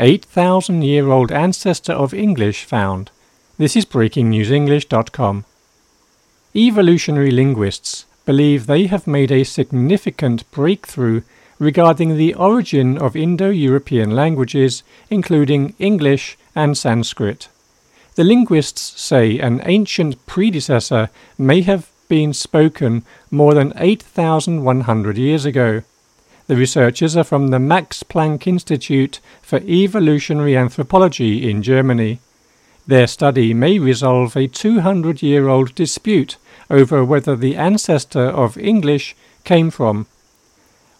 8,000 year old ancestor of English found. This is breakingnewsenglish.com. Evolutionary linguists believe they have made a significant breakthrough regarding the origin of Indo European languages, including English and Sanskrit. The linguists say an ancient predecessor may have been spoken more than 8,100 years ago. The researchers are from the Max Planck Institute for Evolutionary Anthropology in Germany. Their study may resolve a 200 year old dispute over whether the ancestor of English came from.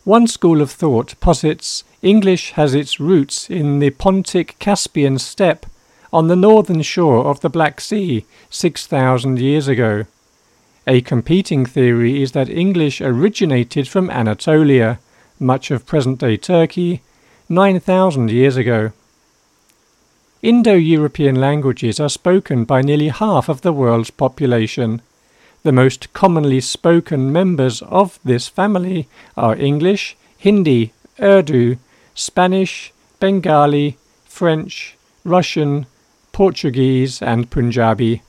One school of thought posits English has its roots in the Pontic Caspian steppe on the northern shore of the Black Sea 6,000 years ago. A competing theory is that English originated from Anatolia, much of present day Turkey, 9,000 years ago. Indo European languages are spoken by nearly half of the world's population. The most commonly spoken members of this family are English, Hindi, Urdu, Spanish, Bengali, French, Russian, Portuguese, and Punjabi.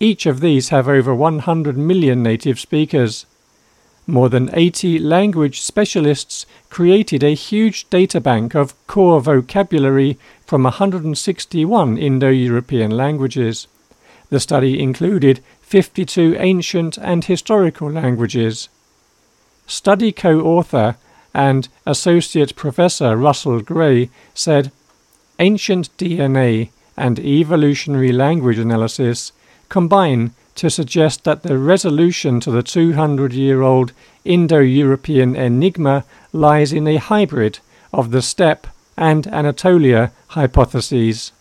Each of these have over 100 million native speakers. More than 80 language specialists created a huge databank of core vocabulary from 161 Indo European languages. The study included 52 ancient and historical languages. Study co author and Associate Professor Russell Gray said Ancient DNA and evolutionary language analysis combine to suggest that the resolution to the 200 year old Indo European enigma lies in a hybrid of the steppe and Anatolia hypotheses.